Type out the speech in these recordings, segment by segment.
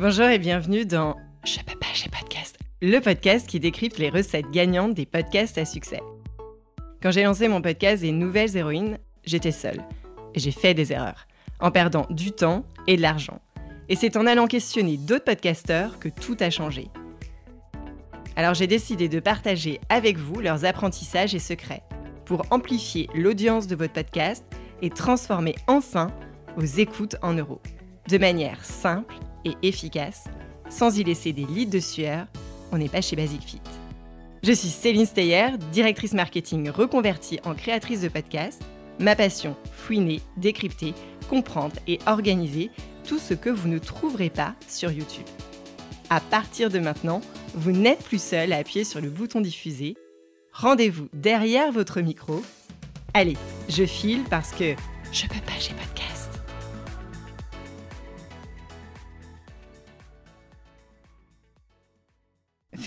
Bonjour et bienvenue dans Je peux pas, j'ai podcast, le podcast qui décrypte les recettes gagnantes des podcasts à succès. Quand j'ai lancé mon podcast des nouvelles héroïnes, j'étais seule et j'ai fait des erreurs, en perdant du temps et de l'argent. Et c'est en allant questionner d'autres podcasteurs que tout a changé. Alors j'ai décidé de partager avec vous leurs apprentissages et secrets pour amplifier l'audience de votre podcast et transformer enfin vos écoutes en euros. De manière simple et efficace, sans y laisser des litres de sueur, on n'est pas chez Basic Fit. Je suis Céline Steyer, directrice marketing reconvertie en créatrice de podcast. Ma passion, fouiner, décrypter, comprendre et organiser tout ce que vous ne trouverez pas sur YouTube. À partir de maintenant, vous n'êtes plus seul à appuyer sur le bouton diffuser. Rendez-vous derrière votre micro. Allez, je file parce que je peux pas, j'ai podcast.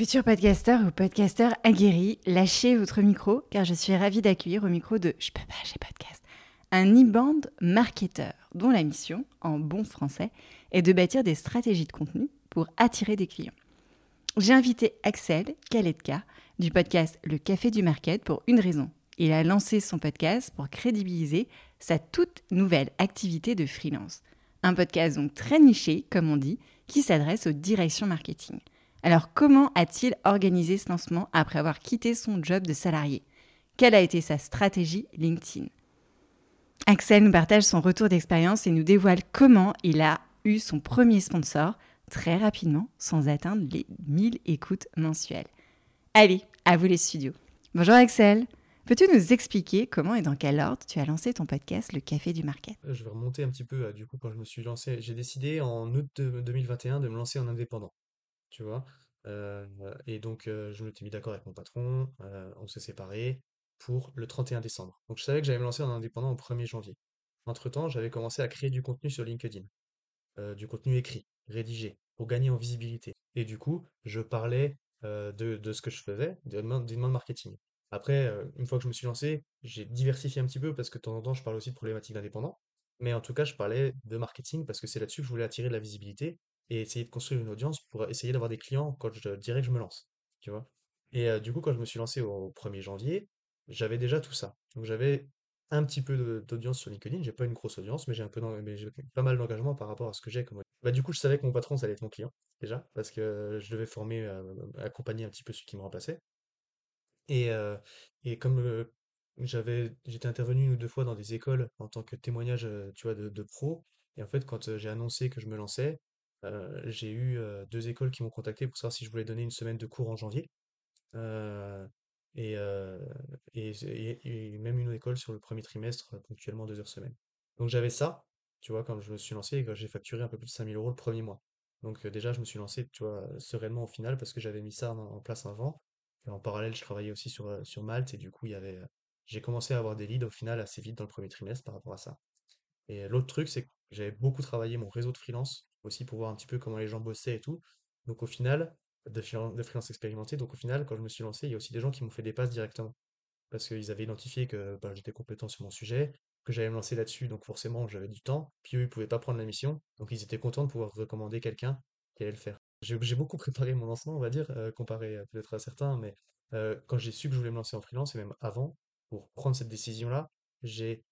Futur podcasteur ou podcasteur aguerri, lâchez votre micro car je suis ravie d'accueillir au micro de Je peux pas, j'ai podcast un e-band marketeur dont la mission, en bon français, est de bâtir des stratégies de contenu pour attirer des clients. J'ai invité Axel Kaletka du podcast Le Café du Market pour une raison. Il a lancé son podcast pour crédibiliser sa toute nouvelle activité de freelance. Un podcast donc très niché, comme on dit, qui s'adresse aux directions marketing. Alors comment a-t-il organisé ce lancement après avoir quitté son job de salarié? Quelle a été sa stratégie LinkedIn? Axel nous partage son retour d'expérience et nous dévoile comment il a eu son premier sponsor très rapidement sans atteindre les 1000 écoutes mensuelles. Allez, à vous les studios. Bonjour Axel. Peux-tu nous expliquer comment et dans quel ordre tu as lancé ton podcast Le Café du Market? Euh, Je vais remonter un petit peu, du coup, quand je me suis lancé. J'ai décidé en août 2021 de me lancer en indépendant, tu vois? Euh, et donc, je me suis mis d'accord avec mon patron, on s'est séparés pour le 31 décembre. Donc, je savais que j'allais me lancer en indépendant au 1er janvier. Entre-temps, j'avais commencé à créer du contenu sur LinkedIn, du contenu écrit, rédigé, pour gagner en visibilité. Et du coup, je parlais de, de ce que je faisais, d'une demande marketing. Après, une fois que je me suis lancé, j'ai diversifié un petit peu parce que de temps en temps, je parle aussi de problématiques d'indépendants. Mais en tout cas, je parlais de marketing parce que c'est là-dessus que je voulais attirer de la visibilité et essayer de construire une audience pour essayer d'avoir des clients quand je dirais que je me lance. Tu vois? Et du coup, quand je me suis lancé au 1er janvier, j'avais déjà tout ça. Donc j'avais un petit peu d'audience sur LinkedIn. J'ai pas une grosse audience, mais j'ai un peu mais pas mal d'engagement par rapport à ce que j'ai comme Bah, du coup, je savais que mon patron, ça allait être mon client, déjà, parce que je devais former, accompagner un petit peu celui qui me remplaçait. Et, et comme j'étais intervenu une ou deux fois dans des écoles en tant que témoignage, tu vois, de, de pro. Et en fait, quand j'ai annoncé que je me lançais, j'ai eu deux écoles qui m'ont contacté pour savoir si je voulais donner une semaine de cours en janvier. et, et, et, même une école sur le premier trimestre, ponctuellement deux heures semaine. Donc j'avais ça, tu vois, quand je me suis lancé j'ai facturé un peu plus de 5000 euros le premier mois. Donc déjà, je me suis lancé, tu vois, sereinement au final parce que j'avais mis ça en place avant. Et en parallèle, je travaillais aussi sur, euh, sur Malte et du coup, euh, j'ai commencé à avoir des leads au final assez vite dans le premier trimestre par rapport à ça. Et l'autre truc, c'est que j'avais beaucoup travaillé mon réseau de freelance aussi pour voir un petit peu comment les gens bossaient et tout. Donc au final, de, freelance expérimenté, donc au final, quand je me suis lancé, il y a aussi des gens qui m'ont fait des passes directement. Parce qu'ils avaient identifié que bah, j'étais compétent sur mon sujet, que j'allais me lancer là-dessus, donc forcément j'avais du temps. Puis eux, ils pouvaient pas prendre la mission, donc ils étaient contents de pouvoir recommander quelqu'un qui allait le faire. J'ai beaucoup préparé mon lancement, on va dire, euh, comparé euh, peut-être à certains, mais euh, quand j'ai su que je voulais me lancer en freelance, et même avant, pour prendre cette décision-là, j'ai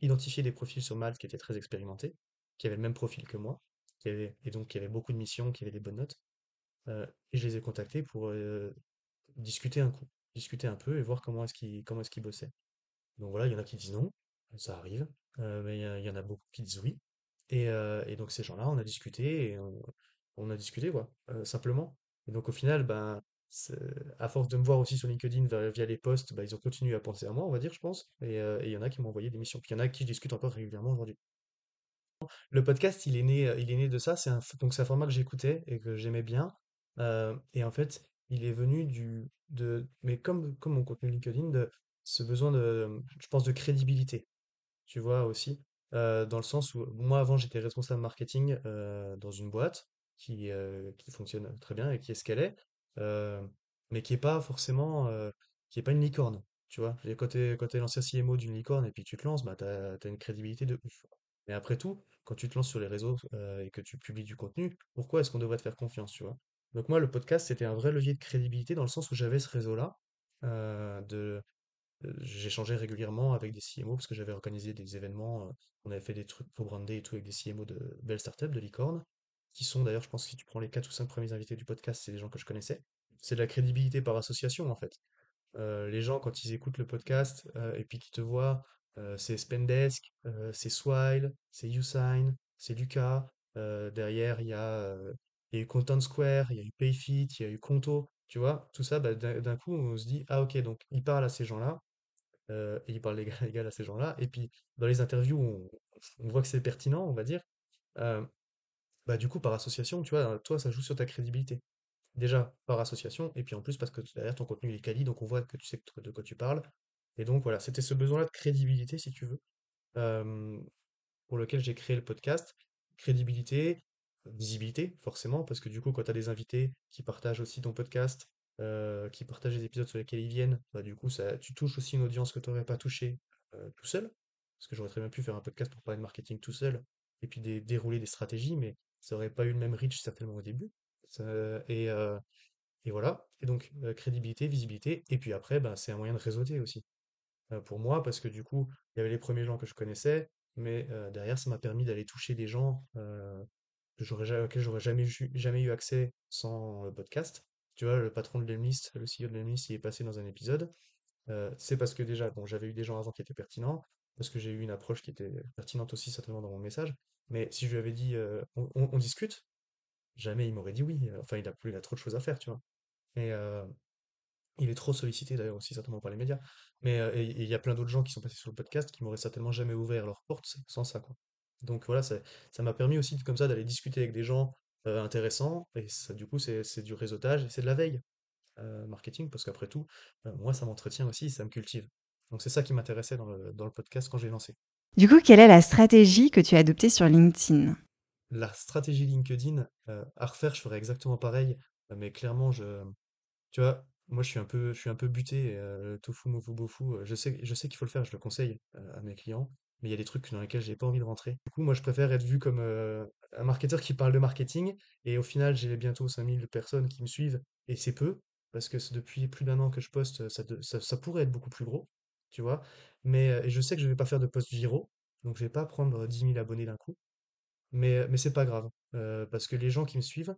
identifié des profils sur Malte qui étaient très expérimentés, qui avaient le même profil que moi, et donc qui avaient beaucoup de missions, qui avaient des bonnes notes, et je les ai contactés pour discuter un coup, discuter un peu et voir comment est-ce qu'ils est-ce bossaient. Donc voilà, il y en a qui disent non, ça arrive, mais il y, en a beaucoup qui disent oui. Et, donc ces gens-là, on a discuté et on a discuté, quoi, euh, simplement. Et donc au final, ben, à force de me voir aussi sur LinkedIn via, les posts, ben, ils ont continué à penser à moi, on va dire, je pense. Euh, et il y en a qui m'ont envoyé des missions. Puis il y en a qui je discute encore régulièrement aujourd'hui. Le podcast, il est né, euh, il est né de ça. C'est un, donc c'est un format que j'écoutais et que j'aimais bien. et en fait, il est venu du, de, mais comme, comme mon contenu LinkedIn, de ce besoin de, je pense, de crédibilité. Tu vois aussi, dans le sens où moi avant j'étais responsable marketing dans une boîte qui, euh, qui fonctionne très bien et qui est ce qu'elle est, euh, mais qui est pas forcément, euh, qui est pas une licorne, tu vois. Quand t'es, quand t'es l'ancien CMO d'une licorne et puis tu te lances, bah t'as, t'as une crédibilité de ouf. Mais après tout, quand tu te lances sur les réseaux euh, et que tu publies du contenu, pourquoi est-ce qu'on devrait te faire confiance, tu vois? Donc moi, le podcast, c'était un vrai levier de crédibilité dans le sens où j'avais ce réseau-là. euh, euh, j'échangeais régulièrement avec des CMO parce que j'avais organisé des événements. on avait fait des trucs pour brander et tout avec des CMO de belles startups, de licorne, qui sont d'ailleurs, je pense si tu prends les 4 ou 5 premiers invités du podcast, c'est des gens que je connaissais. C'est de la crédibilité par association, en fait. Les gens, quand ils écoutent le podcast et puis qu'ils te voient, c'est Spendesk, euh, c'est Swile, c'est Usign, c'est Lucas. euh, derrière, il y a, euh, il y a eu Content Square, il y a eu Payfit, il y a eu Conto. Tu vois, tout ça, bah, d'un coup, on se dit, ah ok, donc il parle à ces gens-là, euh, et il parle légal à ces gens-là. Et puis, dans les interviews, on, voit que c'est pertinent, on va dire. Euh, bah, du coup, par association, tu vois, toi, ça joue sur ta crédibilité. Déjà, par association, et puis en plus parce que derrière ton contenu est quali, donc on voit que tu sais de quoi tu parles. Et donc voilà, c'était ce besoin-là de crédibilité, si tu veux, pour lequel j'ai créé le podcast. Crédibilité, visibilité, forcément, parce que du coup, quand tu as des invités qui partagent aussi ton podcast, qui partagent les épisodes sur lesquels ils viennent, bah, du coup, ça, tu touches aussi une audience que tu n'aurais pas touchée tout seul. Parce que j'aurais très bien pu faire un podcast pour parler de marketing tout seul, et puis dé- dérouler des stratégies, mais ça aurait pas eu le même reach certainement au début. Et, et voilà. Et donc, crédibilité, visibilité. Et puis après, ben, c'est un moyen de réseauter aussi. Euh, pour moi, parce que du coup, il y avait les premiers gens que je connaissais, mais euh, derrière, ça m'a permis d'aller toucher des gens euh, auxquels j'aurais jamais, jamais eu accès sans le podcast. Tu vois, le patron de l'Emlist, le CEO de l'Emlist, il est passé dans un épisode. C'est parce que déjà, bon, j'avais eu des gens avant qui étaient pertinents, parce que j'ai eu une approche qui était pertinente aussi certainement dans mon message. Mais si je lui avais dit, on, discute, jamais il m'aurait dit oui. Enfin, il a, trop de choses à faire, tu vois. Et il est trop sollicité d'ailleurs aussi certainement par les médias. Mais euh, il y a plein d'autres gens qui sont passés sur le podcast qui m'auraient certainement jamais ouvert leurs portes sans ça, quoi. Donc voilà, ça m'a permis aussi comme ça d'aller discuter avec des gens euh, intéressants. Et ça, du coup, c'est du réseautage et c'est de la veille euh, marketing parce qu'après tout, euh, moi, ça m'entretient aussi, ça me cultive. Donc c'est ça qui m'intéressait dans le, dans le podcast quand j'ai lancé. Du coup, quelle est la stratégie que tu as adoptée sur LinkedIn? La stratégie LinkedIn, à refaire, je ferais exactement pareil, mais clairement, je, Tu vois, moi je suis un peu, je suis un peu buté, euh, tofu, mofu, bofu. euh, Je sais, je sais qu'il faut le faire, je le conseille euh, à mes clients, mais il y a des trucs dans lesquels j'ai pas envie de rentrer. Du coup, moi je préfère être vu comme un marketeur qui parle de marketing, et au final j'ai bientôt 5000 personnes qui me suivent, et c'est peu, parce que c'est depuis plus d'un an que je poste, ça, ça, pourrait être beaucoup plus gros, tu vois, mais je sais que je vais pas faire de posts viraux, donc je vais pas prendre dix mille abonnés d'un coup, mais, mais c'est pas grave, parce que les gens qui me suivent,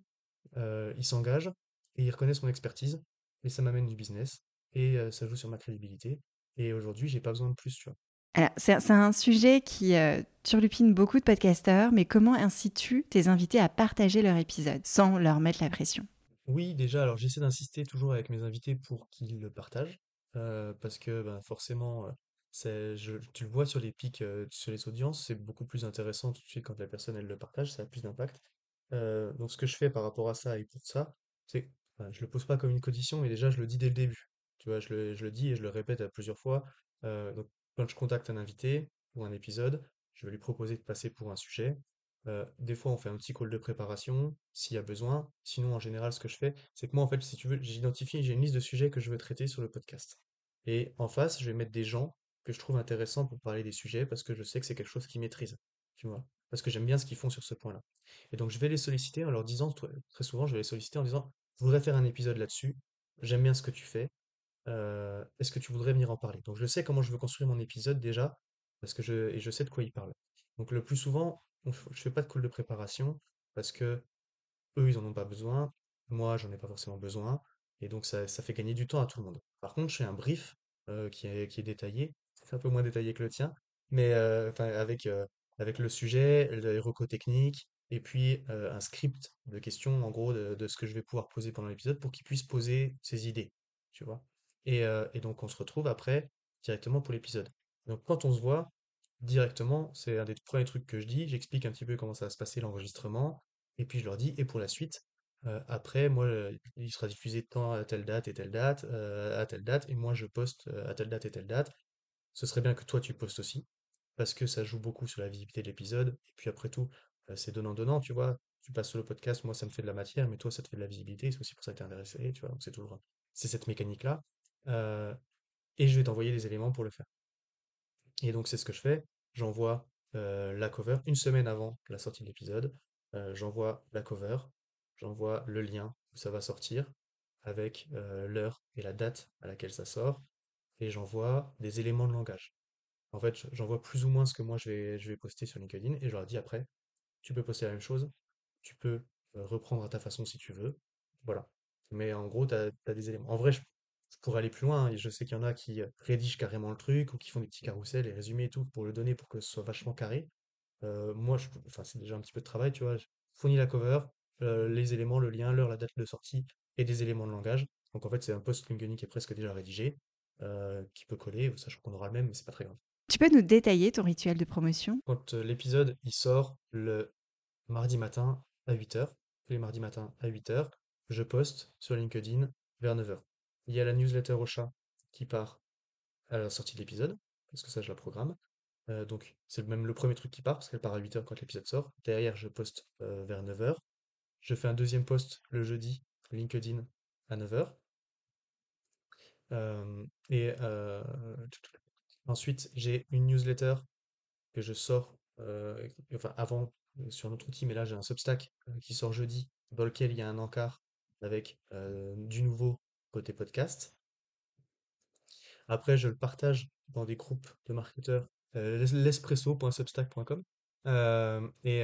ils s'engagent et ils reconnaissent mon expertise et ça m'amène du business et euh, ça joue sur ma crédibilité. Et aujourd'hui, j'ai pas besoin de plus, tu vois. Alors, c'est un sujet qui euh, turlupine beaucoup de podcasteurs, mais comment incites-tu tes invités à partager leur épisode sans leur mettre la pression? Oui, déjà, alors j'essaie d'insister toujours avec mes invités pour qu'ils le partagent euh, parce que ben, forcément, c'est, je, tu le vois sur les pics, sur les audiences, c'est beaucoup plus intéressant tout de suite quand la personne elle le partage, ça a plus d'impact. Donc ce que je fais par rapport à ça et pour ça, c'est enfin, je le pose pas comme une condition, mais déjà je le dis dès le début. Tu vois, je le, dis et je le répète à plusieurs fois. Donc quand je contacte un invité pour un épisode, je vais lui proposer de passer pour un sujet. Des fois, on fait un petit call de préparation s'il y a besoin. Sinon, en général, ce que je fais, c'est que moi, en fait, si tu veux, j'identifie, j'ai une liste de sujets que je veux traiter sur le podcast. Et en face, je vais mettre des gens que je trouve intéressants pour parler des sujets parce que je sais que c'est quelque chose qu'ils maîtrisent. Tu vois, parce que j'aime bien ce qu'ils font sur ce point-là. Et donc, je vais les solliciter en leur disant, très souvent, je vais les solliciter en disant, je voudrais faire un épisode là-dessus. J'aime bien ce que tu fais. Euh, est-ce que tu voudrais venir en parler? Donc je sais comment je veux construire mon épisode déjà, parce que je, et je sais de quoi il parle. Donc le plus souvent, on je fais pas de call de préparation, parce que eux, ils en ont pas besoin, moi, j'en ai pas forcément besoin, et donc ça, ça fait gagner du temps à tout le monde. Par contre, je fais un brief euh, qui est, qui est détaillé, c'est un peu moins détaillé que le tien, mais euh, avec, avec le sujet, les recos techniques, et puis un script de questions, en gros, de, ce que je vais pouvoir poser pendant l'épisode pour qu'ils puissent poser ses idées, tu vois? Et, et donc, on se retrouve après directement pour l'épisode. Donc, quand on se voit directement, c'est un des premiers trucs que je dis, j'explique un petit peu comment ça va se passer l'enregistrement, et puis je leur dis, et pour la suite, après, moi, il sera diffusé temps à telle date et telle date, à telle date, et moi je poste à telle date et telle date. Ce serait bien que toi tu postes aussi, parce que ça joue beaucoup sur la visibilité de l'épisode, et puis après tout, c'est donnant-donnant, tu vois. Tu passes sur le podcast, moi ça me fait de la matière, mais toi ça te fait de la visibilité, c'est aussi pour ça que t'es intéressé, tu vois. C'est toujours, c'est cette mécanique-là. Et je vais t'envoyer des éléments pour le faire. Et donc c'est ce que je fais. J'envoie la cover une semaine avant la sortie de l'épisode. J'envoie la cover, j'envoie le lien où ça va sortir avec l'heure et la date à laquelle ça sort, et j'envoie des éléments de langage. En fait, j'envoie plus ou moins ce que moi je vais, je vais poster sur LinkedIn et je leur dis après, tu peux poster la même chose, tu peux reprendre à ta façon si tu veux. Voilà. Mais en gros, tu as, des éléments. En vrai, je, pourrais aller plus loin. je sais qu'il y en a qui rédigent carrément le truc ou qui font des petits carousels et résumés et tout pour le donner pour que ce soit vachement carré. Moi, enfin, c'est déjà un petit peu de travail, tu vois. Je fournis la cover, les éléments, le lien, l'heure, la date de sortie et des éléments de langage. Donc en fait, c'est un post LinkedIn qui est presque déjà rédigé, qui peut coller, sachant qu'on aura le même, mais c'est pas très grave. Tu peux nous détailler ton rituel de promotion? Quand euh, l'épisode il sort le mardi matin à 8h, tous les mardis matins à 8h, je poste sur LinkedIn vers 9h. Il y a la newsletter au chat qui part à la sortie de l'épisode, parce que ça je la programme. Euh, donc c'est même le premier truc qui part, parce qu'elle part à 8h quand l'épisode sort. Derrière, je poste euh, vers 9h. Je fais un deuxième post le jeudi, LinkedIn, à 9h. Euh, et ensuite, j'ai une newsletter que je sors, euh, enfin avant euh, sur notre outil, mais là j'ai un Substack euh, qui sort jeudi, dans lequel il y a un encart avec du nouveau côté podcast. Après, je le partage dans des groupes de marketeurs, l'espresso.substack.com. Et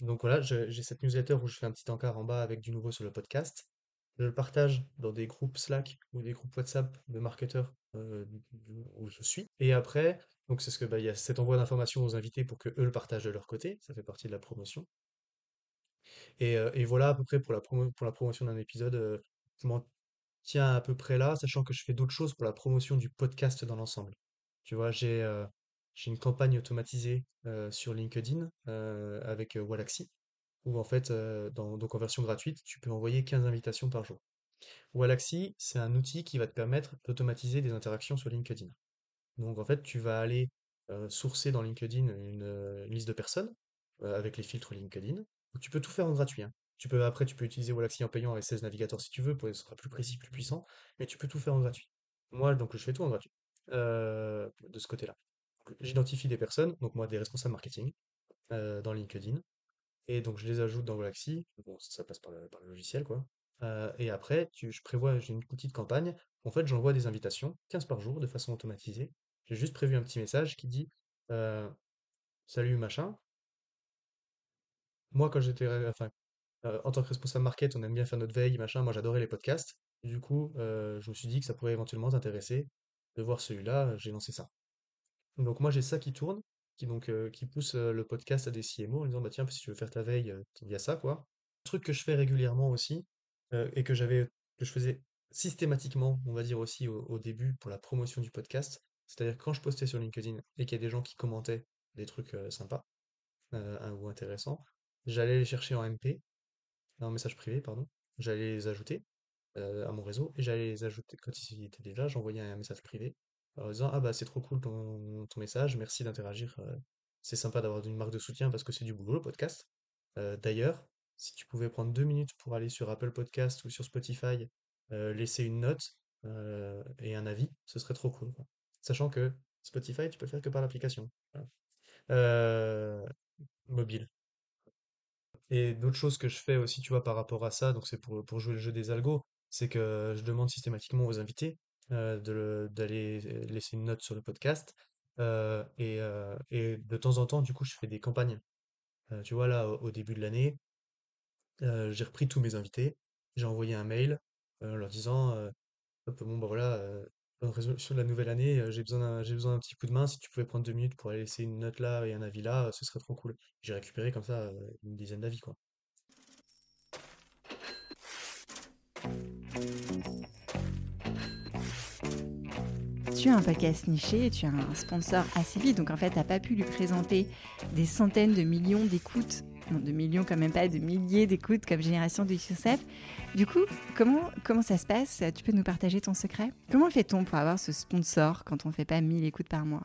donc voilà, j'ai cette newsletter où je fais un petit encart en bas avec du nouveau sur le podcast. Je le partage dans des groupes Slack ou des groupes WhatsApp de marketeurs euh, où je suis. Et après, c'est ce que bah, il y a cet envoi d'informations aux invités pour que eux le partagent de leur côté. Ça fait partie de la promotion. Et, euh, voilà à peu près pour la promotion d'un épisode. euh, je m'en tiens à peu près là, sachant que je fais d'autres choses pour la promotion du podcast dans l'ensemble. Tu vois, j'ai j'ai une campagne automatisée sur LinkedIn avec Wallaxy, où en fait, donc en version gratuite, tu peux envoyer 15 invitations par jour. Wallaxy, c'est un outil qui va te permettre d'automatiser des interactions sur LinkedIn. Donc en fait, tu vas aller sourcer dans LinkedIn une, liste de personnes avec les filtres LinkedIn. Tu peux tout faire en gratuit. hein. Tu peux, après, tu peux utiliser Wallaxy en payant avec 16 navigateurs si tu veux, pour ce sera plus précis, plus puissant, mais tu peux tout faire en gratuit. Moi, donc, je fais tout en gratuit de ce côté-là. J'identifie des personnes, donc moi, des responsables marketing dans LinkedIn, et donc je les ajoute dans Galaxy. Bon, ça, passe par le, logiciel, quoi. Euh, et après, je prévois, j'ai une petite campagne. En fait, j'envoie des invitations, 15 par jour, de façon automatisée. J'ai juste prévu un petit message qui dit euh, Salut machin. Moi, quand j'étais, enfin, euh, en tant que responsable market, on aime bien faire notre veille, machin. Moi, j'adorais les podcasts. Du coup, je me suis dit que ça pourrait éventuellement t'intéresser de voir celui-là. J'ai lancé ça. Donc moi j'ai ça qui tourne, qui donc euh, qui pousse le podcast à des CMO en disant bah tiens si tu veux faire ta veille, il y a ça quoi. Un truc que je fais régulièrement aussi et que j'avais que je faisais systématiquement, on va dire aussi au, au début pour la promotion du podcast, c'est-à-dire quand je postais sur LinkedIn et qu'il y a des gens qui commentaient des trucs sympas ou intéressants, j'allais les chercher en MP, en message privé pardon, j'allais les ajouter à mon réseau et j'allais les ajouter. Quand ils étaient déjà, j'envoyais un message privé en disant ah bah c'est trop cool ton, ton message, merci d'interagir, euh, c'est sympa d'avoir une marque de soutien parce que c'est du boulot le podcast. Euh, d'ailleurs, si tu pouvais prendre deux minutes pour aller sur Apple Podcast ou sur Spotify, euh, laisser une note et un avis, ce serait trop cool. Sachant que Spotify, tu peux le faire que par l'application. Mobile. Et d'autres choses que je fais aussi, tu vois, par rapport à ça, donc c'est pour, pour jouer le jeu des algos, c'est que je demande systématiquement aux invités euh, d'aller laisser une note sur le podcast. euh, et, euh, et de temps en temps, du coup, je fais des campagnes. Euh, tu vois, là, au, début de l'année, euh, j'ai repris tous mes invités, j'ai envoyé un mail euh, leur disant, euh, bon, bah voilà, euh, bonne résolution de la nouvelle année, euh, j'ai besoin d'un, j'ai besoin d'un petit coup de main, si tu pouvais prendre deux minutes pour aller laisser une note là et un avis là, euh, ce serait trop cool. J'ai récupéré comme ça euh, une dizaine d'avis, quoi. Tu as un podcast niché tu as un sponsor assez vite, donc en fait, tu n'as pas pu lui présenter des centaines de millions d'écoutes, non, de millions quand même pas, de milliers d'écoutes comme Génération de Youssef. Du coup, comment, comment ça se passe? Tu peux nous partager ton secret? Comment fait-on pour avoir ce sponsor quand on ne fait pas 1000 écoutes par mois?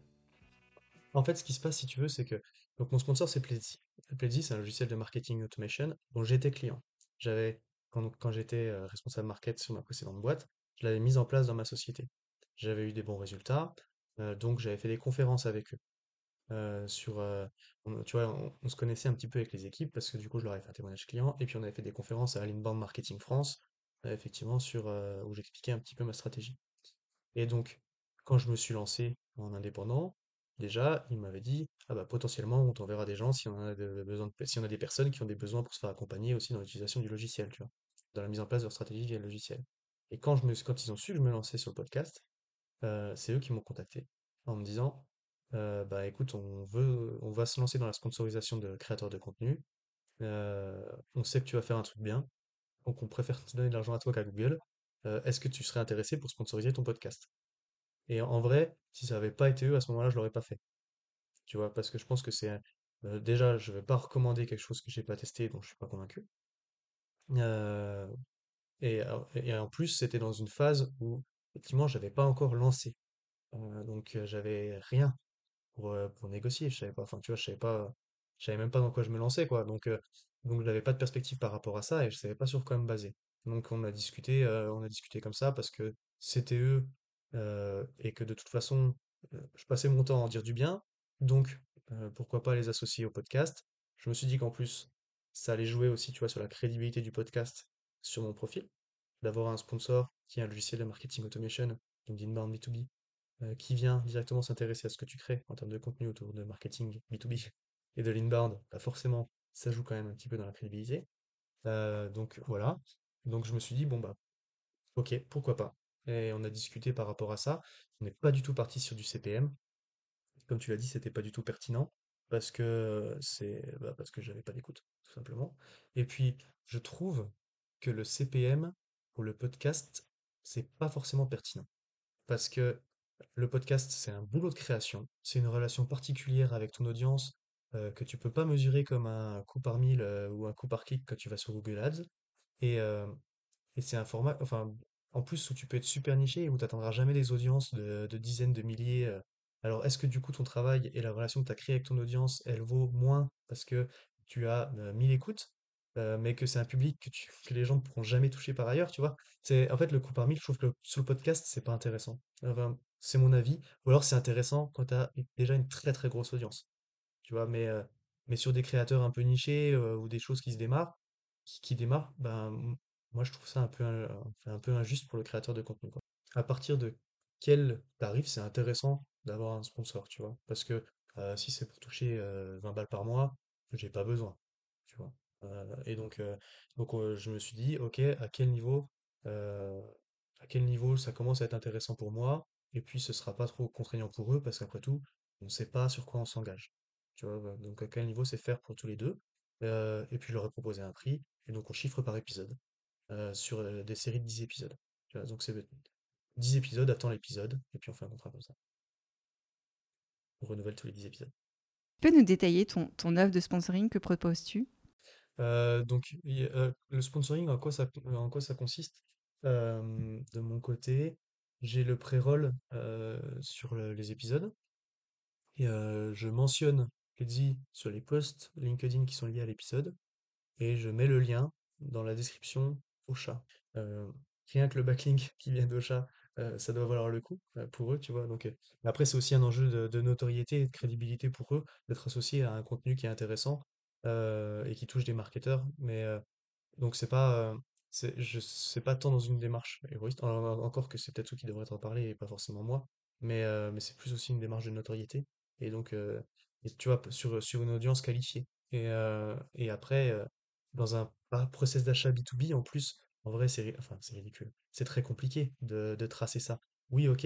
En fait, ce qui se passe, si tu veux, c'est que donc mon sponsor, c'est Pledzi. Pledzi, c'est un logiciel de marketing automation dont j'étais client. J'avais, quand, quand j'étais euh, responsable market sur ma précédente boîte, je l'avais mise en place dans ma société. J'avais eu des bons résultats, donc j'avais fait des conférences avec eux. sur, on- tu vois, on, se connaissait un petit peu avec les équipes parce que du coup, je leur avais fait un témoignage client et puis on avait fait des conférences à l'Inbound Marketing France, effectivement, sur, où j'expliquais un petit peu ma stratégie. Et donc, quand je me suis lancé en indépendant, déjà, il m'avait dit, ah bah potentiellement, on t'enverra des gens si on a besoin de, si on a des personnes qui ont des besoins pour se faire accompagner aussi dans l'utilisation du logiciel, tu vois, dans la mise en place de leur stratégie via le logiciel. Et quand je me, quand ils ont su que je me lançais sur le podcast, c'est eux qui m'ont contacté en me disant, bah écoute, on veut, on va se lancer dans la sponsorisation de créateurs de contenu. On sait que tu vas faire un truc bien, donc on préfère te donner de l'argent à toi qu'à Google. Est-ce que tu serais intéressé pour sponsoriser ton podcast? Et en vrai, si ça avait pas été eux, à ce moment-là, je l'aurais pas fait. Tu vois, parce que je pense que c'est déjà, je vais pas recommander quelque chose que j'ai pas testé, dont je suis pas convaincu. Et, et en plus, c'était dans une phase où effectivement, j'avais pas encore lancé. Euh, donc j'avais rien pour, pour négocier. Je savais pas, enfin tu vois, je savais pas, savais même pas dans quoi je me lançais, quoi. Donc, donc j'avais pas de perspective par rapport à ça et je savais pas sur quoi me baser. Donc on a discuté, on a discuté comme ça parce que c'était eux et que de toute façon, je passais mon temps à en dire du bien. Donc pourquoi pas les associer au podcast. Je me suis dit qu'en plus, ça allait jouer aussi, tu vois, sur la crédibilité du podcast sur mon profil, d'avoir un sponsor qui est un logiciel de marketing automation, donc d'inbound B2B euh, qui vient directement s'intéresser à ce que tu crées en termes de contenu autour de marketing B2B et de l'inbound, bah forcément, ça joue quand même un petit peu dans la crédibilité. Euh, donc voilà. Donc je me suis dit, bon bah, ok, pourquoi pas. Et on a discuté par rapport à ça. On n'est pas du tout parti sur du CPM. Comme tu l'as dit, c'était pas du tout pertinent parce que c'est bah, parce que j'avais pas d'écoute, tout simplement. Et puis, je trouve que le CPM pour le podcast, c'est pas forcément pertinent. Parce que le podcast, c'est un boulot de création, c'est une relation particulière avec ton audience euh, que tu peux pas mesurer comme un coût par mille euh, ou un coût par clic quand tu vas sur Google Ads. Et, euh, et c'est un format, enfin, en plus où tu peux être super niché et où tu n'atteindras jamais des audiences de, dizaines de milliers. Alors, est-ce que du coup ton travail et la relation que tu as créée avec ton audience, elle vaut moins parce que tu as euh, 1000 écoutes, euh, mais que c'est un public que, les gens ne pourront jamais toucher par ailleurs, tu vois? C'est, en fait, le coup par mille, je trouve que le- sur le podcast, c'est pas intéressant. C'est mon avis. Ou alors c'est intéressant quand tu as déjà une très très grosse audience tu vois, mais, euh, mais sur des créateurs un peu nichés euh, ou des choses qui se démarrent, qui, démarrent, ben, moi je trouve ça un peu, un, peu injuste pour le créateur de contenu. À partir de quel tarif c'est intéressant d'avoir un sponsor, tu vois, parce que si c'est pour toucher euh, 20 balles par mois, j'ai pas besoin, tu vois. Euh, et donc, euh, donc euh, je me suis dit, ok, à quel niveau, à quel niveau ça commence à être intéressant pour moi, et puis ce sera pas trop contraignant pour eux, parce qu'après tout, on ne sait pas sur quoi on s'engage. Tu vois, voilà. donc à quel niveau c'est faire pour tous les deux. Et puis je leur ai proposé un prix, et donc on chiffre par épisode, sur des séries de 10 épisodes. Tu vois, donc c'est 10 épisodes, attends l'épisode, et puis on fait un contrat comme ça. On renouvelle tous les 10 épisodes. Tu peux nous détailler ton, ton offre de sponsoring que proposes-tu? Euh, donc euh, le sponsoring, en quoi ça, consiste? De mon côté, j'ai le pré-roll euh, sur le- les épisodes, et je mentionne Pledzi sur les posts LinkedIn qui sont liés à l'épisode. et je mets le lien dans la description Ocha. Euh, rien que le backlink qui vient d'Ocha, euh, ça doit valoir le coup pour eux, tu vois? Donc, après, c'est aussi un enjeu de, de notoriété et de crédibilité pour eux d'être associés à un contenu qui est intéressant euh, et qui touche des marketeurs. Mais euh, donc c'est pas, euh, je c'est pas tant dans une démarche égoïste, en- en- encore que c'est peut-être eux qui devraient en parler et pas forcément moi, mais, mais c'est plus aussi une démarche de notoriété. Et donc, tu vois, sur, sur une audience qualifiée. Et, et après, dans un process d'achat B2B, en plus, en vrai, c'est enfin, c'est ridicule. C'est très compliqué de, de tracer ça. Oui, ok,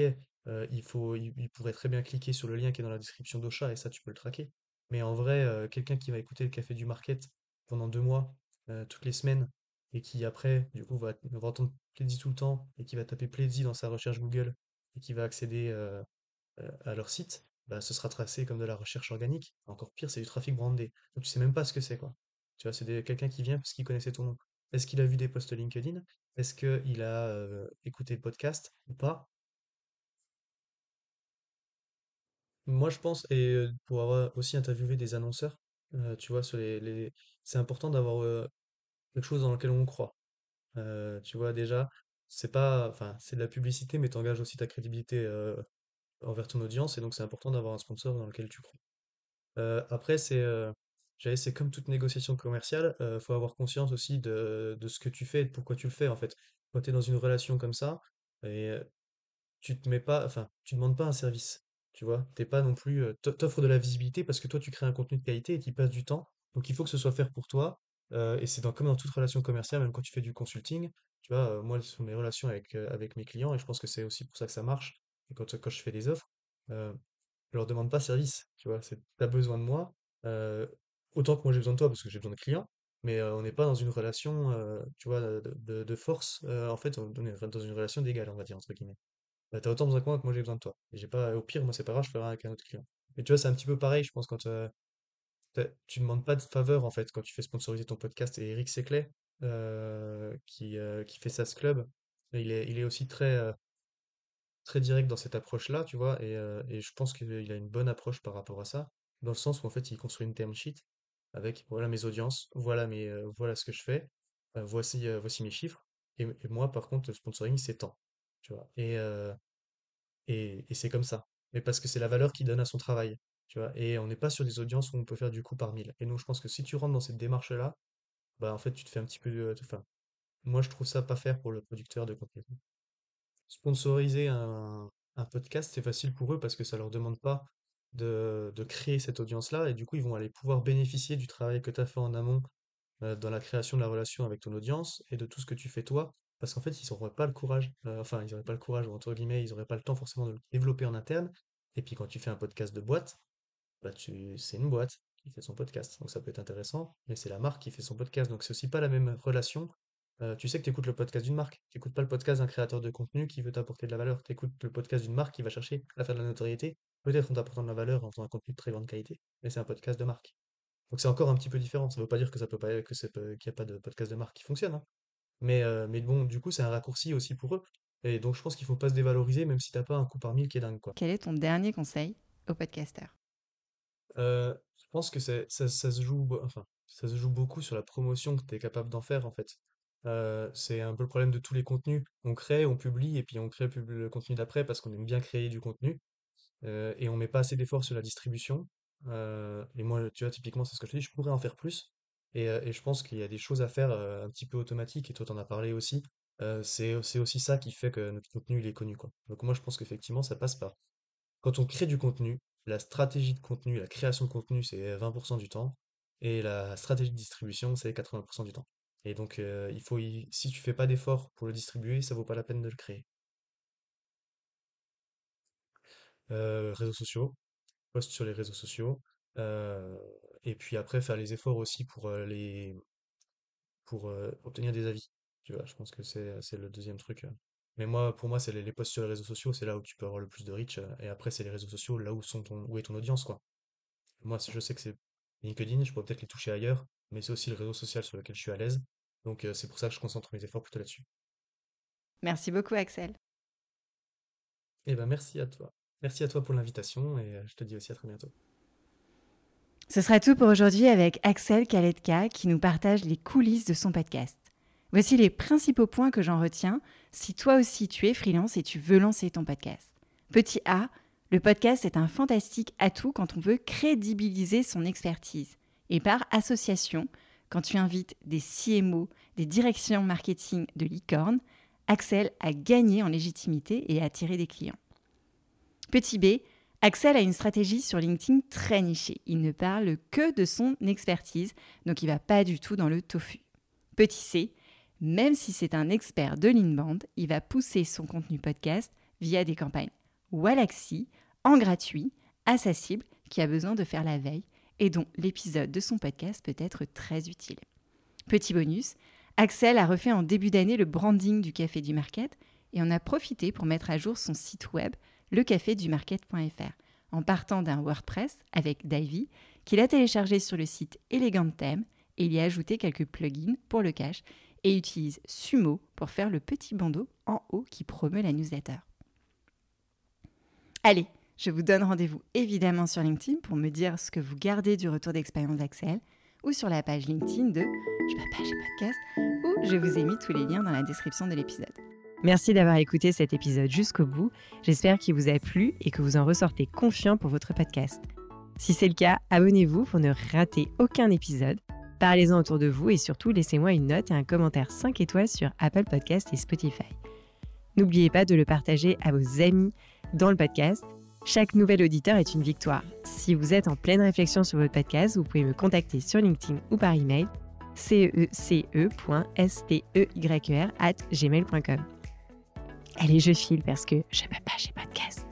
il faut, il, il pourrait très bien cliquer sur le lien qui est dans la description d'Ocha et ça, tu peux le traquer. Mais en vrai, euh, quelqu'un qui va écouter le Café du Market pendant deux mois, euh, toutes les semaines, et qui après, du coup, va, entendre Pledzi tout le temps, et qui va taper Pledzi dans sa recherche Google, et qui va accéder euh, à leur site, bah, ce sera tracé comme de la recherche organique. Encore pire, c'est du trafic brandé. Donc tu sais même pas ce que c'est, quoi. Tu vois, c'est quelqu'un qui vient parce qu'il connaissait ton nom. Est-ce qu'il a vu des posts LinkedIn? Est-ce qu'il a écouté le podcast ou pas? Moi, je pense, et pour avoir aussi interviewé des annonceurs, tu vois, sur les, les... c'est important d'avoir quelque chose dans lequel on croit. Tu vois, déjà, c'est pas, enfin, c'est de la publicité, mais t'engages aussi ta crédibilité envers ton audience, et donc c'est important d'avoir un sponsor dans lequel tu crois. Après, c'est c'est comme toute négociation commerciale, euh, faut avoir conscience aussi de, de ce que tu fais et de pourquoi tu le fais en fait. Quand tu es dans une relation comme ça, et tu te mets pas, enfin, tu demandes pas un service, tu vois? T'es pas non plus, t'o- t'offres de la visibilité parce que toi tu crées un contenu de qualité et tu passes du temps. Donc il faut que ce soit fait pour toi. et c'est comme dans toute relation commerciale, même quand tu fais du consulting, tu vois, moi sur mes relations avec, mes clients, et je pense que c'est aussi pour ça que ça marche, quand, quand je fais des offres, euh, je leur demande pas service, tu vois? C'est, t'as besoin de moi, autant que moi j'ai besoin de toi parce que j'ai besoin de clients. Mais on n'est pas dans une relation, tu vois, de, force. en fait, on est dans une relation d'égal, on va dire, entre guillemets. Bah, t'as autant besoin que moi que moi j'ai besoin de toi. Et j'ai pas, au pire, moi c'est pas grave, je ferai avec un autre client. Et tu vois, c'est un petit peu pareil, je pense, quand euh, t'as- tu demandes pas de faveur en fait quand tu fais sponsoriser ton podcast. Et Eric Seclet, qui, qui fait SaaS Club, il est, il est aussi très, très direct dans cette approche-là, tu vois, et, et je pense qu'il a une bonne approche par rapport à ça, dans le sens où en fait il construit une term sheet avec voilà mes audiences, voilà mes, voilà ce que je fais, voici, voici mes chiffres, et, et moi par contre le sponsoring c'est tant, Et, c'est comme ça. Mais parce que c'est la valeur qu'il donne à son travail. Et on n'est pas sur des audiences où on peut faire du coup par mille. Et donc je pense que si tu rentres dans cette démarche-là, bah en fait tu te fais un petit peu de. Enfin, moi je trouve ça pas faire pour le producteur de contenu. Sponsoriser un, podcast, c'est facile pour eux parce que ça leur demande pas de, de créer cette audience-là. Et du coup, ils vont aller pouvoir bénéficier du travail que tu as fait en amont dans la création de la relation avec ton audience et de tout ce que tu fais toi, parce qu'en fait, ils n'auraient pas le courage, euh, enfin, ils n'auraient pas le courage, ou entre guillemets, ils n'auraient pas le temps forcément de le développer en interne. Et puis quand tu fais un podcast de boîte, bah tu, c'est une boîte qui fait son podcast, donc ça peut être intéressant, mais c'est la marque qui fait son podcast, donc c'est aussi pas la même relation. Euh, tu sais que tu écoutes le podcast d'une marque, tu n'écoutes pas le podcast d'un créateur de contenu qui veut t'apporter de la valeur, tu écoutes le podcast d'une marque qui va chercher à faire de la notoriété, peut-être en t'apportant de la valeur en faisant un contenu de très grande qualité, mais c'est un podcast de marque. Donc c'est encore un petit peu différent. Ça veut pas dire que ça peut pas, que qu'il n'y a pas de podcast de marque qui fonctionne, hein. Mais, euh, mais bon, du coup, c'est un raccourci aussi pour eux. Et donc je pense qu'il faut pas se dévaloriser, même si t'as pas un coup par mille qui est dingue, quoi. Quel est ton dernier conseil aux podcasteurs Euh, je pense que ça, ça se joue, be- enfin, ça se joue beaucoup sur la promotion que tu es capable d'en faire, en fait. Euh, c'est un peu le problème de tous les contenus. On crée, on publie, et puis on crée le contenu d'après parce qu'on aime bien créer du contenu. euh, et on met pas assez d'efforts sur la distribution. Euh, et moi, tu vois, typiquement, c'est ce que je te dis, je pourrais en faire plus. Et, je pense qu'il y a des choses à faire un petit peu automatiques, et toi, t'en as parlé aussi. C'est, aussi ça qui fait que notre contenu, il est connu. Donc moi, je pense qu'effectivement, ça passe par quand on crée du contenu, la stratégie de contenu, la création de contenu, c'est 20% du temps, et la stratégie de distribution, c'est 80% du temps. Et donc, il faut, y- si tu fais pas d'effort pour le distribuer, ça vaut pas la peine de le créer. Réseaux sociaux, post sur les réseaux sociaux, euh, et puis après faire les efforts aussi pour euh, les, pour euh, obtenir des avis. Tu vois, je pense que c'est c'est le deuxième truc. Mais moi, pour moi, c'est les, les posts sur les réseaux sociaux, c'est là où tu peux avoir le plus de reach, et après, c'est les réseaux sociaux, là où sont ton, où est ton audience, quoi. Moi, je sais que c'est LinkedIn, je pourrais peut-être les toucher ailleurs, mais c'est aussi le réseau social sur lequel je suis à l'aise. Donc, c'est pour ça que je concentre mes efforts plutôt là-dessus. Merci beaucoup Axel. Eh ben, merci à toi. Merci à toi pour l'invitation, et je te dis aussi à très bientôt. Ce sera tout pour aujourd'hui avec Axel Kaletka qui nous partage les coulisses de son podcast. Voici les principaux points que j'en retiens si toi aussi tu es freelance et tu veux lancer ton podcast. Petit A, le podcast est un fantastique atout quand on veut crédibiliser son expertise. Et par association, quand tu invites des CMO, des directions marketing de licorne, Axel a gagné en légitimité et a attiré des clients. Petit B, Axel a une stratégie sur LinkedIn très nichée. Il ne parle que de son expertise, donc il va pas du tout dans le tofu. Petit C, même si c'est un expert de l'inbound, il va pousser son contenu podcast via des campagnes Walaxy, en gratuit, à sa cible qui a besoin de faire la veille et dont l'épisode de son podcast peut être très utile. Petit bonus, Axel a refait en début d'année le branding du Café du Market et en a profité pour mettre à jour son site web lecafédumarket.fr en partant d'un WordPress avec Divey qu'il a téléchargé sur le site Elegant Theme et il y a ajouté quelques plugins pour le cache et utilise Sumo pour faire le petit bandeau en haut qui promeut la newsletter. Allez, je vous donne rendez-vous évidemment sur LinkedIn pour me dire ce que vous gardez du retour d'expérience d'Axel ou sur la page LinkedIn de Je m'appelle podcast où je vous ai mis tous les liens dans la description de l'épisode. Merci d'avoir écouté cet épisode jusqu'au bout. J'espère qu'il vous a plu et que vous en ressortez confiant pour votre podcast. Si c'est le cas, abonnez-vous pour ne rater aucun épisode. Parlez-en autour de vous et surtout laissez-moi une note et un commentaire 5 étoiles sur Apple Podcast et Spotify. N'oubliez pas de le partager à vos amis dans le podcast. Chaque nouvel auditeur est une victoire. Si vous êtes en pleine réflexion sur votre podcast, vous pouvez me contacter sur LinkedIn ou par email cece.steyr at gmail.com. Allez, je file parce que je peux pas, j'ai podcast.